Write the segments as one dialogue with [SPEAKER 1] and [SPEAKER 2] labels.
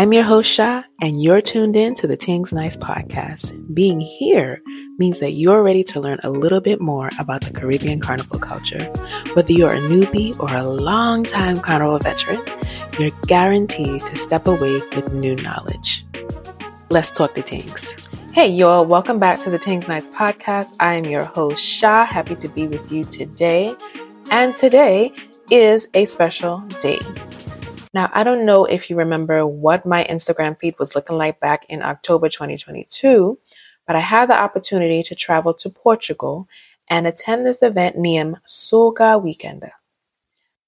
[SPEAKER 1] I'm your host, Sha, and you're tuned in to the T'ingz Nice podcast. Being here means that you're ready to learn a little bit more about the Caribbean carnival culture. Whether you're a newbie or a long-time carnival veteran, you're guaranteed to step away with new knowledge. Let's talk the Tings. Hey, y'all, welcome back to the T'ingz Nice podcast. I am your host, Sha. Happy to be with you today. And today is a special day. Now, I don't know if you remember what my Instagram feed was looking like back in October 2022, but I had the opportunity to travel to Portugal and attend this event named Soca Weekender.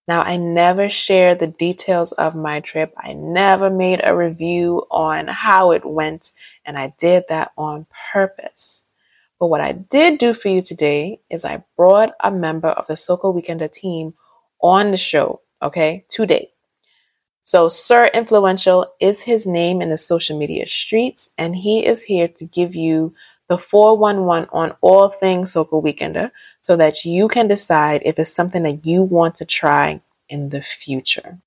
[SPEAKER 1] Now, I never shared the details of my trip. I never made a review on how it went, and I did that on purpose. But what I did do for you today is I brought a member of the Soca Weekender team on the show, okay, today. So, Sir Influential is his name in the social media streets, and he is here to give you the 411 on all things Soca Weekender so that you can decide if it's something that you want to try in the future.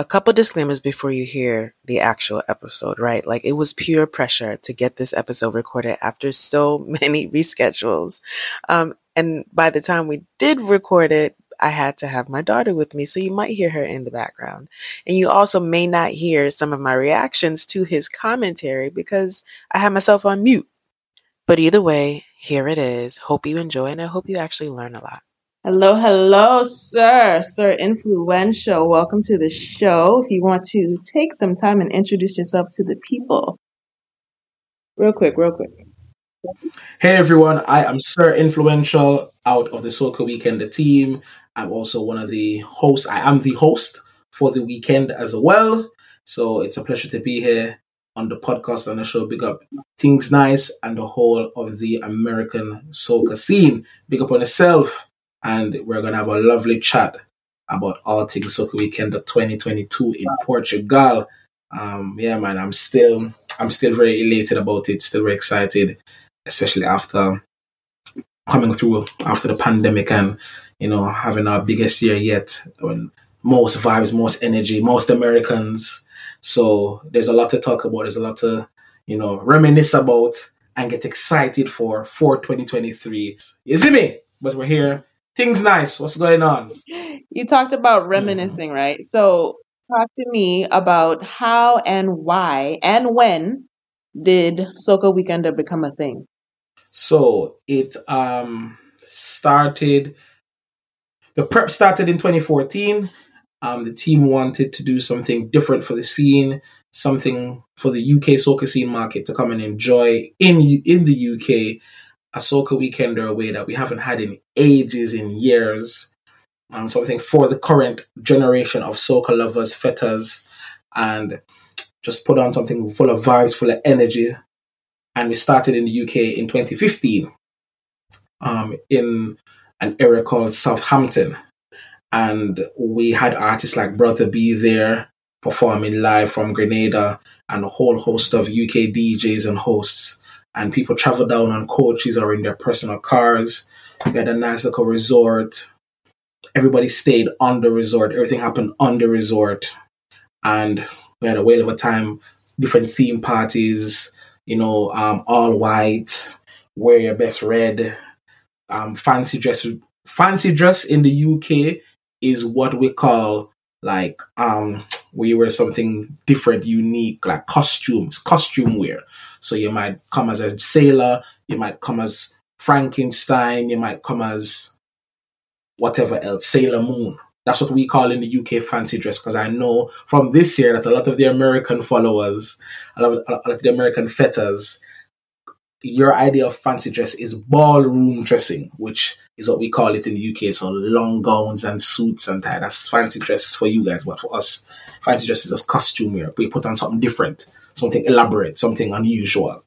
[SPEAKER 1] A couple disclaimers before you hear the actual episode, right? Like it was pure pressure to get this episode recorded after so many reschedules. Um, and by the time we did record it, I had to have my daughter with me, so you might hear her in the background. And you also may not hear some of my reactions to his commentary because I have myself on mute. But either way, here it is. Hope you enjoy and I hope you actually learn a lot.
[SPEAKER 2] Hello, hello, sir, sir influential. Welcome to the show. If you want to take some time and introduce yourself to the people, real quick, real quick.
[SPEAKER 3] Hey everyone, I am Sir Influential out of the Soca Weekend team. I'm also one of the hosts. I am the host for the weekend as well. So it's a pleasure to be here on the podcast and the show. Big up Things Nice and the whole of the American soca scene. Big up on yourself. And we're going to have a lovely chat about all things Soca Weekend of 2022 in Portugal. Um, yeah, man, I'm still, I'm still very elated about it. Still very excited, especially after coming through after the pandemic and you know, having our biggest year yet, when most vibes, most energy, most Americans. So there's a lot to talk about. There's a lot to, you know, reminisce about and get excited for for 2023. You see me? But we're here. Things nice. What's going on?
[SPEAKER 2] You talked about reminiscing, mm-hmm. right? So talk to me about how and why and when did Soca Weekender become a thing?
[SPEAKER 3] So it um started the prep started in 2014. Um, the team wanted to do something different for the scene, something for the UK soca scene market to come and enjoy in in the UK a soca weekender a way that we haven't had in ages, in years. Um, something for the current generation of soca lovers, feters, and just put on something full of vibes, full of energy. And we started in the UK in 2015. Um, in an area called Southampton. And we had artists like Brother B there performing live from Grenada and a whole host of UK DJs and hosts. And people travel down on coaches or in their personal cars. We had a nice little resort. Everybody stayed on the resort. Everything happened on the resort. And we had a whale of a time, different theme parties, you know, um, all white, wear your best red, um, fancy dress. Fancy dress in the UK is what we call like um you wear something different, unique, like costumes, costume wear. So you might come as a sailor, you might come as Frankenstein, you might come as whatever else, Sailor Moon. That's what we call in the UK fancy dress because I know from this year that a lot of the American followers, a lot of, a lot of the American feters your idea of fancy dress is ballroom dressing, which is what we call it in the UK. So long gowns and suits and tie. That's fancy dress for you guys, but for us, fancy dress is just costume wear. We put on something different, something elaborate, something unusual.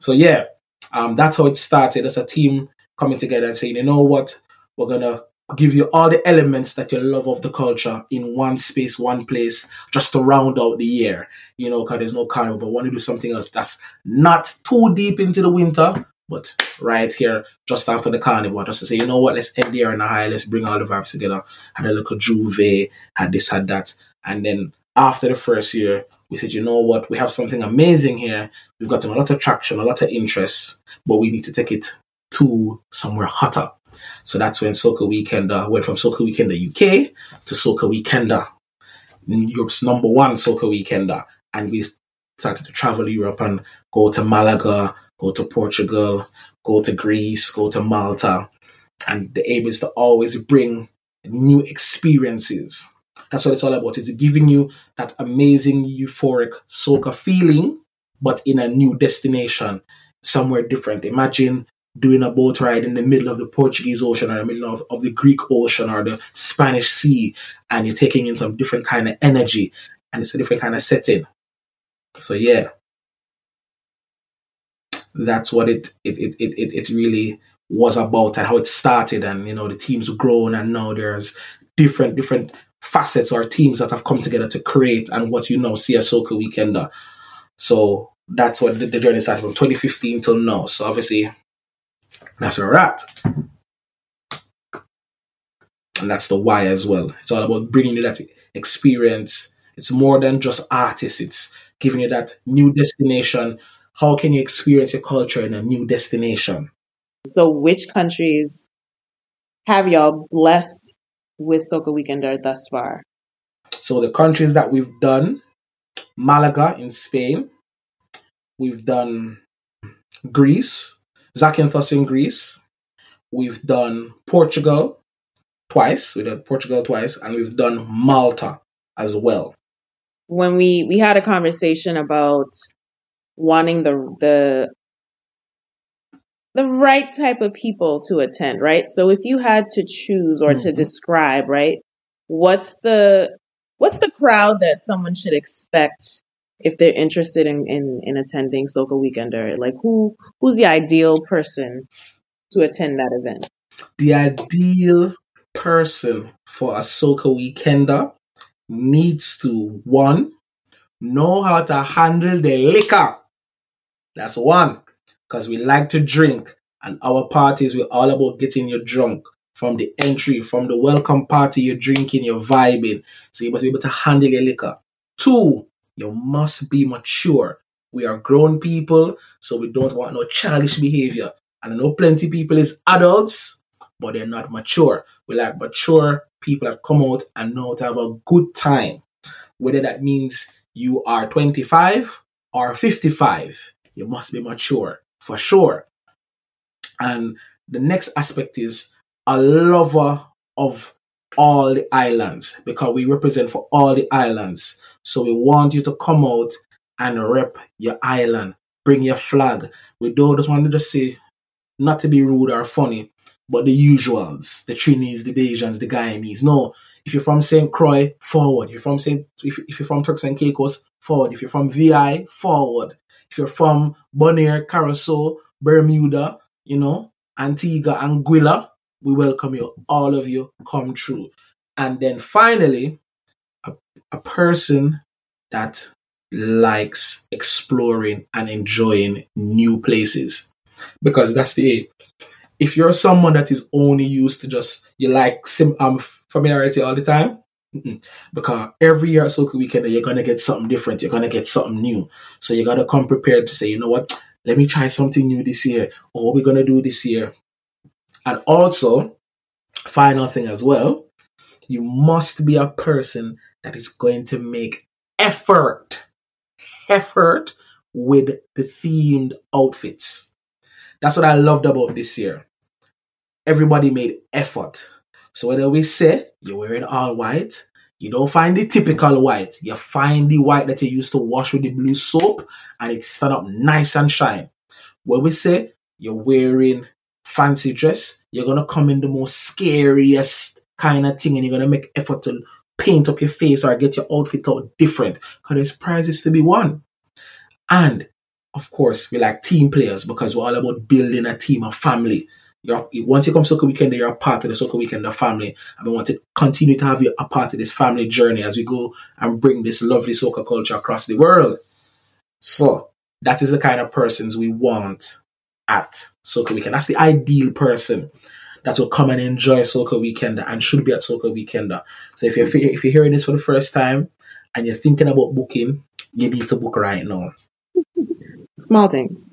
[SPEAKER 3] So yeah, um, that's how it started. As a team coming together and saying, you know what, we're gonna give you all the elements that you love of the culture in one space, one place, just to round out the year. You know, because there's no carnival, but want to do something else that's not too deep into the winter, but right here, just after the carnival, just to say, you know what, let's end the year in a high, let's bring all the vibes together. Had a little juve, had this, had that. And then after the first year, we said, you know what, we have something amazing here. We've gotten a lot of traction, a lot of interest, but we need to take it to somewhere hotter. So that's when Soca Weekender uh, went from Soca Weekender UK to Soca Weekender, uh, Europe's number one Soca Weekender. Uh, and we started to travel Europe and go to Malaga, go to Portugal, go to Greece, go to Malta. And the aim is to always bring new experiences. That's what it's all about. It's giving you that amazing euphoric soca feeling, but in a new destination, somewhere different. Imagine doing a boat ride in the middle of the Portuguese Ocean or the middle of, of the Greek Ocean or the Spanish Sea, and you're taking in some different kind of energy, and it's a different kind of setting. So yeah, that's what it it it it, it really was about and how it started and you know the teams grown and now there's different different facets or teams that have come together to create and what you know see a Soca Weekender. So that's what the, the journey started from 2015 till now. So obviously that's where we're at. And that's the why as well. It's all about bringing you that experience. It's more than just artists. It's giving you that new destination. How can you experience your culture in a new destination?
[SPEAKER 2] So, which countries have y'all blessed with Soca Weekender thus far?
[SPEAKER 3] So, the countries that we've done Malaga in Spain, we've done Greece, Zakynthos in Greece, we've done Portugal twice, we did Portugal twice, and we've done Malta as well.
[SPEAKER 2] When we we had a conversation about wanting the the the right type of people to attend, right? So if you had to choose or to mm-hmm. describe, right, what's the what's the crowd that someone should expect if they're interested in, in, in attending Soca Weekender? Like who who's the ideal person to attend that event?
[SPEAKER 3] The ideal person for a Soca Weekender needs to one know how to handle the liquor. That's one because we like to drink and our parties we're all about getting you drunk from the entry from the welcome party you're drinking you're vibing so you must be able to handle your liquor two you must be mature. We are grown people so we don't want no childish behavior. And i know plenty people is adults but they're not mature. We like mature people that come out and know to have a good time. Whether that means you are 25 or 55 you must be mature for sure. And the next aspect is a lover of all the islands because we represent for all the islands. So we want you to come out and rep your island, bring your flag. We don't just want to just say, not to be rude or funny, but the usuals, the Trinis, the Bajans, the Guyanese. No, if you're from St. Croix, forward. If you're from St. If, if you're from Turks and Caicos, forward. If you're from VI, forward. If you're from Bonaire, Curacao, Bermuda, you know, Antigua, Anguilla, we welcome you. All of you come true. And then finally, a, a person that likes exploring and enjoying new places. Because that's the aim. If you're someone that is only used to just, you like sim- um, familiarity all the time, Because every year at Soca Weekend, you're to get something different. You're to get something new. So you got to come prepared to say, you know what? Let me try something new this year. Or we're to do this year. And also, final thing as well, you must be a person that is going to make effort, effort with the themed outfits. That's what I loved about this year. Everybody made effort. So whether we say you're wearing all white, you don't find the typical white. You find the white that you used to wash with the blue soap and it stand up nice and shine. When we say you're wearing fancy dress, you're gonna come in the most scariest kind of thing and you're gonna make effort to paint up your face or get your outfit out different because there's prizes to be won. And of course, we like team players because we're all about building a team, a family. You're, once you come soca Weekend, you're a part of the soca Weekend family. And we want to continue to have you a part of this family journey as we go and bring this lovely soca culture across the world. So that is the kind of persons we want at Soca Weekend. That's the ideal person that will come and enjoy Soca Weekend and should be at Soca Weekend. So if you're if you're hearing this for the first time and you're thinking about booking, you need to book right now.
[SPEAKER 2] Small things.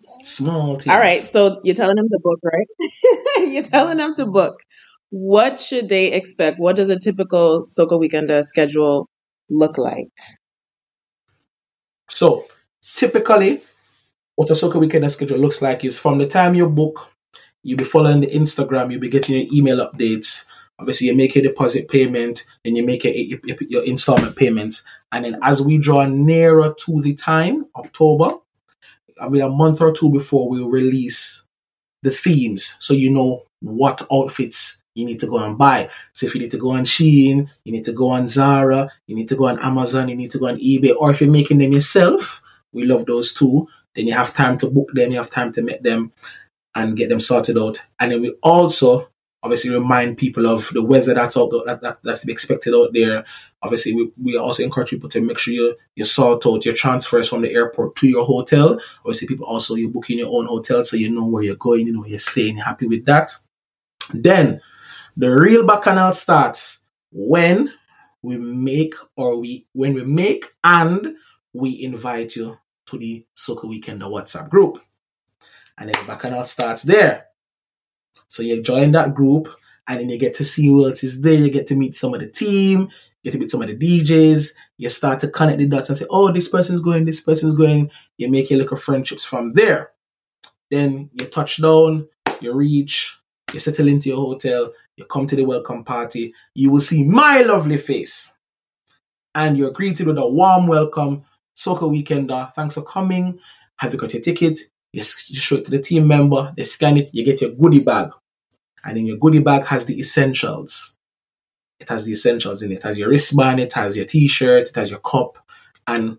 [SPEAKER 3] Small things.
[SPEAKER 2] All right, so you're telling them to book, right? you're telling them to book. What should they expect? What does a typical Soca Weekender schedule look like?
[SPEAKER 3] So typically, what a soca weekend schedule looks like is from the time you book, you'll be following the Instagram, you'll be getting your email updates. Obviously, you make your deposit payment, then you make your, your, your installment payments. And then as we draw nearer to the time, October, I mean, a month or two before we release the themes, so you know what outfits you need to go and buy. So if you need to go on Shein, you need to go on Zara, you need to go on Amazon, you need to go on eBay, or if you're making them yourself, we love those too. Then you have time to book them, you have time to make them and get them sorted out. And then we also obviously remind people of the weather that's out that, that, that's to be expected out there. Obviously, we, we also encourage people to make sure you you sort out your transfers from the airport to your hotel. Obviously, people also you book in your own hotel so you know where you're going, you know you're staying. You're happy with that. Then the real bacchanal starts when we make or we when we make and we invite you to the Soca Weekender WhatsApp group. And then the bacchanal starts there. So you join that group and then you get to see who else is there. You get to meet some of the team, you get to meet some of the DJs. You start to connect the dots and say, oh, this person's going, this person's going. You make your little friendships from there. Then you touch down, you reach, you settle into your hotel, you come to the welcome party. You will see my lovely face. And you're greeted with a warm welcome. Soca Weekender, thanks for coming. Have you got your ticket? You show it to the team member, they scan it, you get your goodie bag. And in your goodie bag has the essentials. It has the essentials in it. It has your wristband, it has your t-shirt, it has your cup, and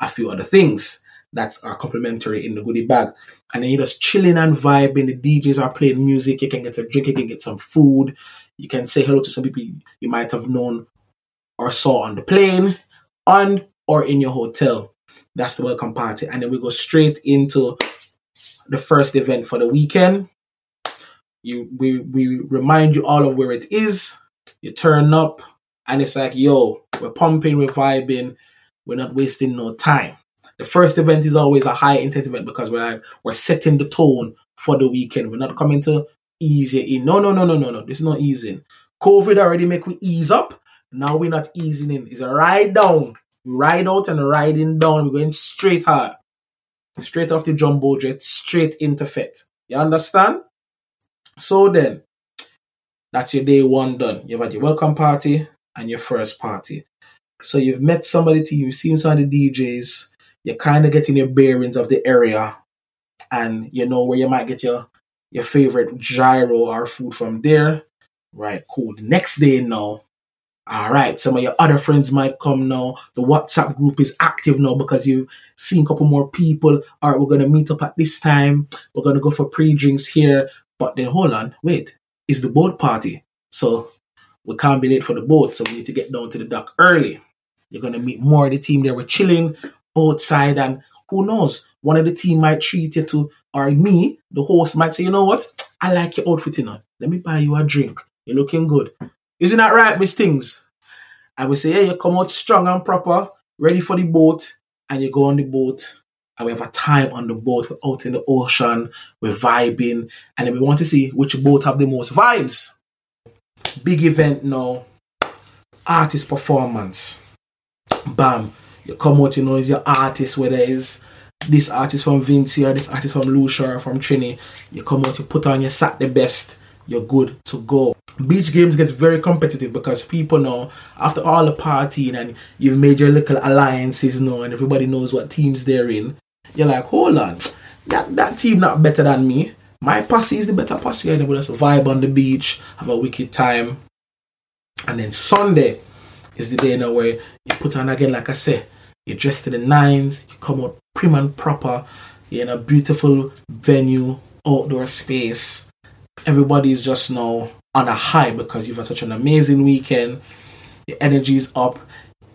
[SPEAKER 3] a few other things that are complimentary in the goodie bag. And then you're just chilling and vibing. The DJs are playing music. You can get a drink, you can get some food. You can say hello to some people you might have known or saw on the plane, on or in your hotel. That's the welcome party. And then we go straight into the first event for the weekend. You we we remind you all of where it is. You turn up and it's like, yo, we're pumping, we're vibing, we're not wasting no time. The first event is always a high intent event because we're like we're setting the tone for the weekend. We're not coming to ease it in. No, no, no, no, no, no. This is not easing. COVID already make we ease up. Now we're not easing in. It's a ride down. Ride out and riding down. We're going straight hard. Straight off the jumbo jet, straight into fit. You understand? So then, that's your day one done. You've had your welcome party and your first party. So you've met somebody, to, you've seen some of the DJs, you're kind of getting your bearings of the area and you know where you might get your your favorite gyro or food from there. Right, cool. The next day now, all right, some of your other friends might come now. The WhatsApp group is active now because you've seen a couple more people. All right, we're going to meet up at this time. We're going to go for pre drinks here. But then hold on, wait, it's the boat party. So we can't be late for the boat. So we need to get down to the dock early. You're going to meet more of the team there. We're chilling outside, and who knows, one of the team might treat you to, or me, the host might say, you know what, I like your outfit, you know. Let me buy you a drink. You're looking good. Isn't that right, Miss Things? I would say, yeah, you come out strong and proper, ready for the boat, and you go on the boat, and we have a time on the boat. We're out in the ocean, we're vibing, and then we want to see which boat have the most vibes. Big event now, artist performance. Bam. You come out, you know, is your artist, whether it's this artist from Vincy or this artist from Lucia or from Trini. You come out, you put on your sack the best, you're good to go. Beach games gets very competitive because people know after all the partying and you've made your little alliances now and everybody knows what teams they're in. You're like, hold on, that that team not better than me. My posse is the better posse, and we just vibe on the beach, have a wicked time. And then Sunday is the day now where you put on again, like I said, you dress to the nines, you come out prim and proper, you're in a beautiful venue, outdoor space. Everybody's just now on a high because you've had such an amazing weekend. Your energy is up.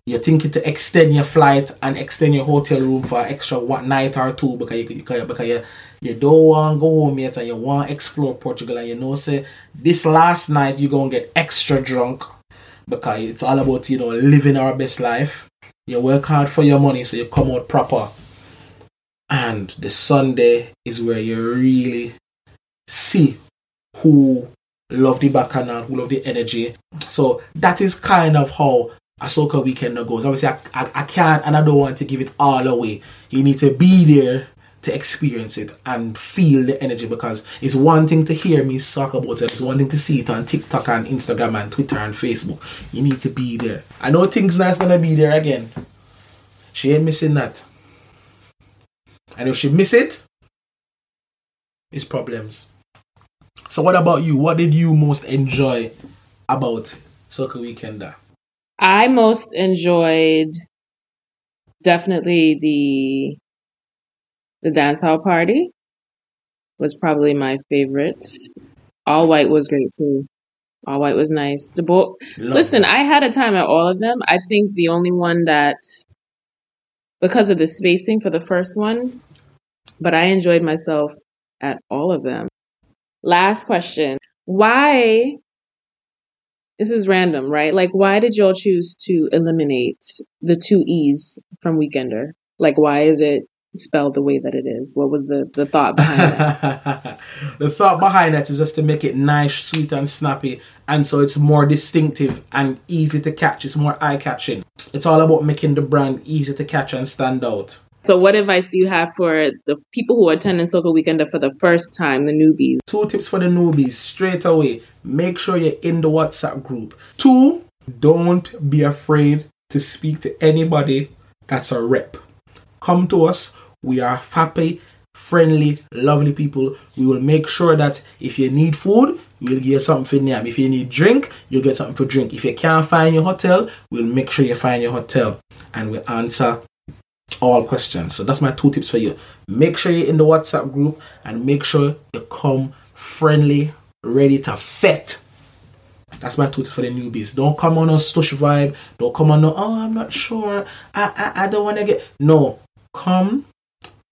[SPEAKER 3] You're thinking to extend your flight and extend your hotel room for extra one night or two because you, because, because you, you don't want to go home yet and you want to explore Portugal and you know say this last night you're going to get extra drunk because it's all about, you know, living our best life. You work hard for your money so you come out proper. And the Sunday is where you really see who love the bacchanal, who love the energy. So that is kind of how a soca weekend goes. Obviously, I, I, I can't and I don't want to give it all away. You need to be there to experience it and feel the energy because it's one thing to hear me talk about it, it's one thing to see it on TikTok and Instagram and Twitter and Facebook. You need to be there. I know things nice gonna be there again. She ain't missing that. And if she miss it, it's problems. So what about you? What did you most enjoy about Soca Weekender?
[SPEAKER 2] I most enjoyed definitely the the dance hall party was probably my favorite. All white was great too. All white was nice. The bo- Listen, that. I had a time at all of them. I think the only one that because of the spacing for the first one, but I enjoyed myself at all of them. Last question. Why this is random, right? Like, why did y'all choose to eliminate the two E's from Weekender? Like, why is it spelled the way that it is? What was the, the thought behind that?
[SPEAKER 3] the thought behind that is just to make it nice, sweet, and snappy, and so it's more distinctive and easy to catch. It's more eye catching. It's all about making the brand easy to catch and stand out.
[SPEAKER 2] So, what advice do you have for the people who are attending Soca Weekender for the first time, the newbies?
[SPEAKER 3] Two tips for the newbies straight away. Make sure you're in the WhatsApp group. Two, don't be afraid to speak to anybody that's a rep. Come to us. We are happy, friendly, lovely people. We will make sure that if you need food, we'll give you something for. If you need drink, you'll get something for drink. If you can't find your hotel, we'll make sure you find your hotel and we'll answer all questions. So that's my two tips for you. Make sure you're in the WhatsApp group and make sure you come friendly, ready to fit. That's my two tips for the newbies. Don't come on a stush vibe. Don't come on no, oh, I'm not sure. I, I, I don't want to get. No. Come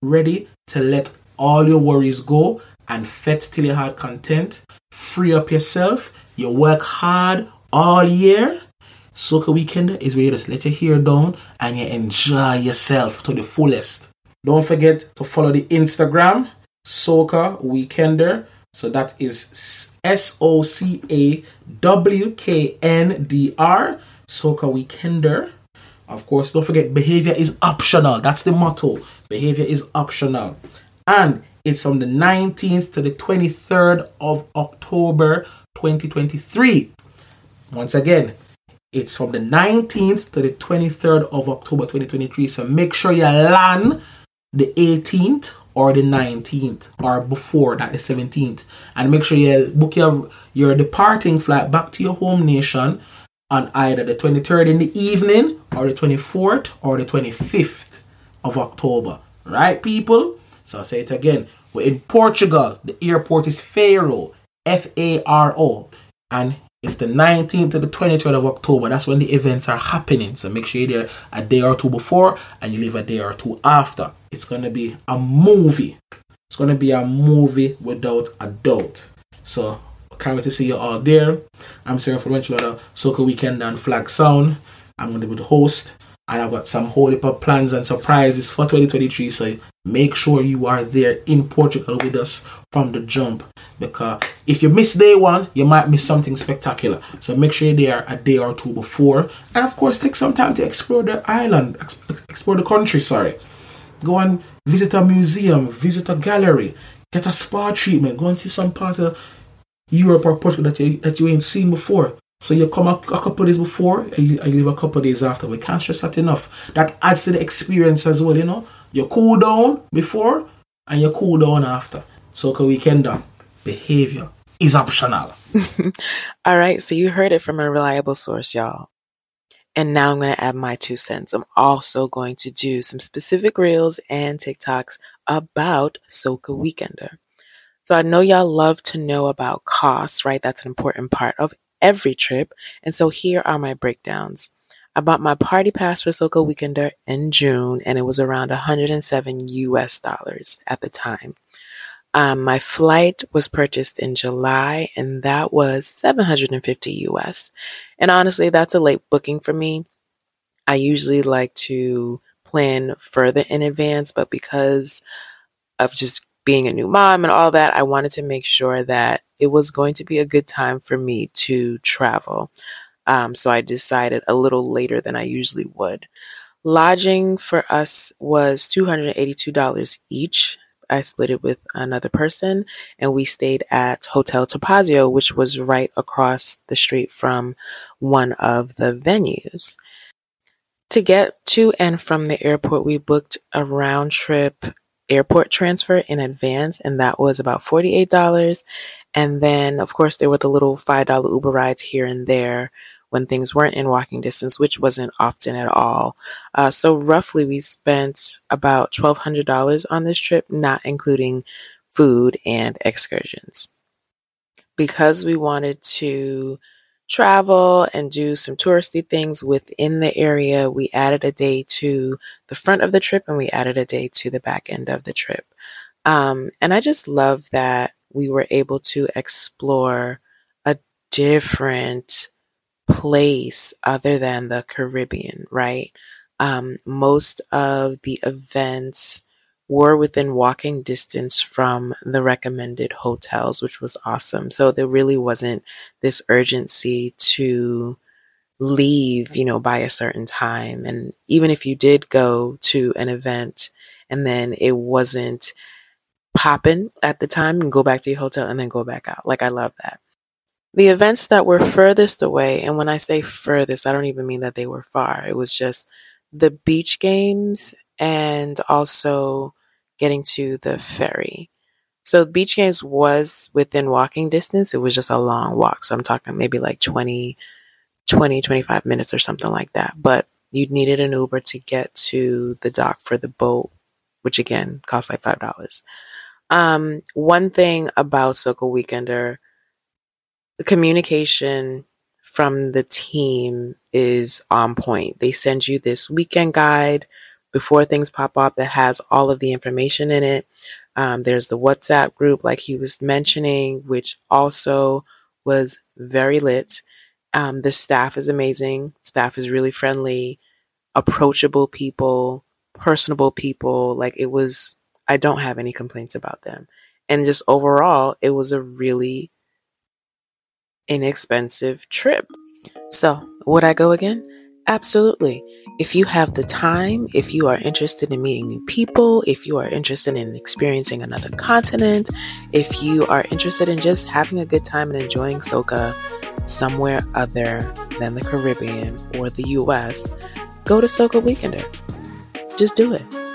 [SPEAKER 3] ready to let all your worries go and fet till you had content. Free up yourself. You work hard all year Soca Weekend is where you just let your hair down and you enjoy yourself to the fullest. Don't forget to follow the Instagram, Soca Weekender. So that is S O C A W K N D R, Soca Weekender. Of course, don't forget behavior is optional. That's the motto. Behavior is optional. And it's from the 19th to the 23rd of October 2023. Once again, it's from the 19th to the 23rd of October 2023. So make sure you land the 18th or the 19th or before that, the 17th. And make sure you book your, your departing flight back to your home nation on either the 23rd in the evening or the 24th or the 25th of October. Right, people? So I'll say it again. We're in Portugal. The airport is Faro, F A R O. And it's the 19th to the 23rd of October. That's when the events are happening. So make sure you're there a day or two before and you leave a day or two after. It's going to be a movie. It's going to be a movie without a doubt. So can't wait to see you all there. I'm Sarah for Soca Weekend and Flag Sound. I'm going to be the host. And I've got some of plans and surprises for 2023. So make sure you are there in Portugal with us from the jump. Because if you miss day one, you might miss something spectacular. So make sure you're there a day or two before. And of course, take some time to explore the island, explore the country, sorry. Go and visit a museum, visit a gallery, get a spa treatment, go and see some parts of Europe or Portugal that you, that you ain't seen before. So you come a, a couple days before and you, and you leave a couple days after. We can't stress that enough. That adds to the experience as well, you know. You cool down before and you cool down after. So can weekend done. Behavior is optional.
[SPEAKER 1] All right, so you heard it from a reliable source, y'all. And now I'm going to add my two cents. I'm also going to do some specific reels and TikToks about Soca Weekender. So I know y'all love to know about costs, right? That's an important part of every trip. And so here are my breakdowns. I bought my party pass for Soca Weekender in June and it was around 107 US dollars at the time. Um, my flight was purchased in July and that was 750 US. And honestly, that's a late booking for me. I usually like to plan further in advance, but because of just being a new mom and all that, I wanted to make sure that it was going to be a good time for me to travel. Um, so I decided a little later than I usually would. Lodging for us was $282 each. I split it with another person and we stayed at Hotel Topazio, which was right across the street from one of the venues. To get to and from the airport, we booked a round trip airport transfer in advance, and that was about $48. And then, of course, there were the little $5 Uber rides here and there when things weren't in walking distance, which wasn't often at all. Uh, so, roughly, we spent about $1,200 on this trip, not including food and excursions. Because we wanted to travel and do some touristy things within the area, we added a day to the front of the trip and we added a day to the back end of the trip. Um, and I just love that we were able to explore a different place other than the Caribbean, right? Um, most of the events were within walking distance from the recommended hotels, which was awesome. So there really wasn't this urgency to leave, you know, by a certain time. And even if you did go to an event and then it wasn't popping at the time and go back to your hotel and then go back out. Like I love that. The events that were furthest away, and when I say furthest, I don't even mean that they were far. It was just the beach games and also getting to the ferry. So beach games was within walking distance. It was just a long walk. So I'm talking maybe like 20, 20, 25 minutes or something like that. But you needed an Uber to get to the dock for the boat, which again cost like $5. Um, one thing about Soca Weekender, the communication from the team is on point. They send you this weekend guide before things pop up that has all of the information in it. Um, there's the WhatsApp group, like he was mentioning, which also was very lit. Um, the staff is amazing. Staff is really friendly, approachable people, personable people. Like it was, I don't have any complaints about them. And just overall, it was a really inexpensive trip. So, would I go again? Absolutely. If you have the time, if you are interested in meeting new people, if you are interested in experiencing another continent, if you are interested in just having a good time and enjoying soca somewhere other than the Caribbean or the US, go to Soca Weekender. Just do it.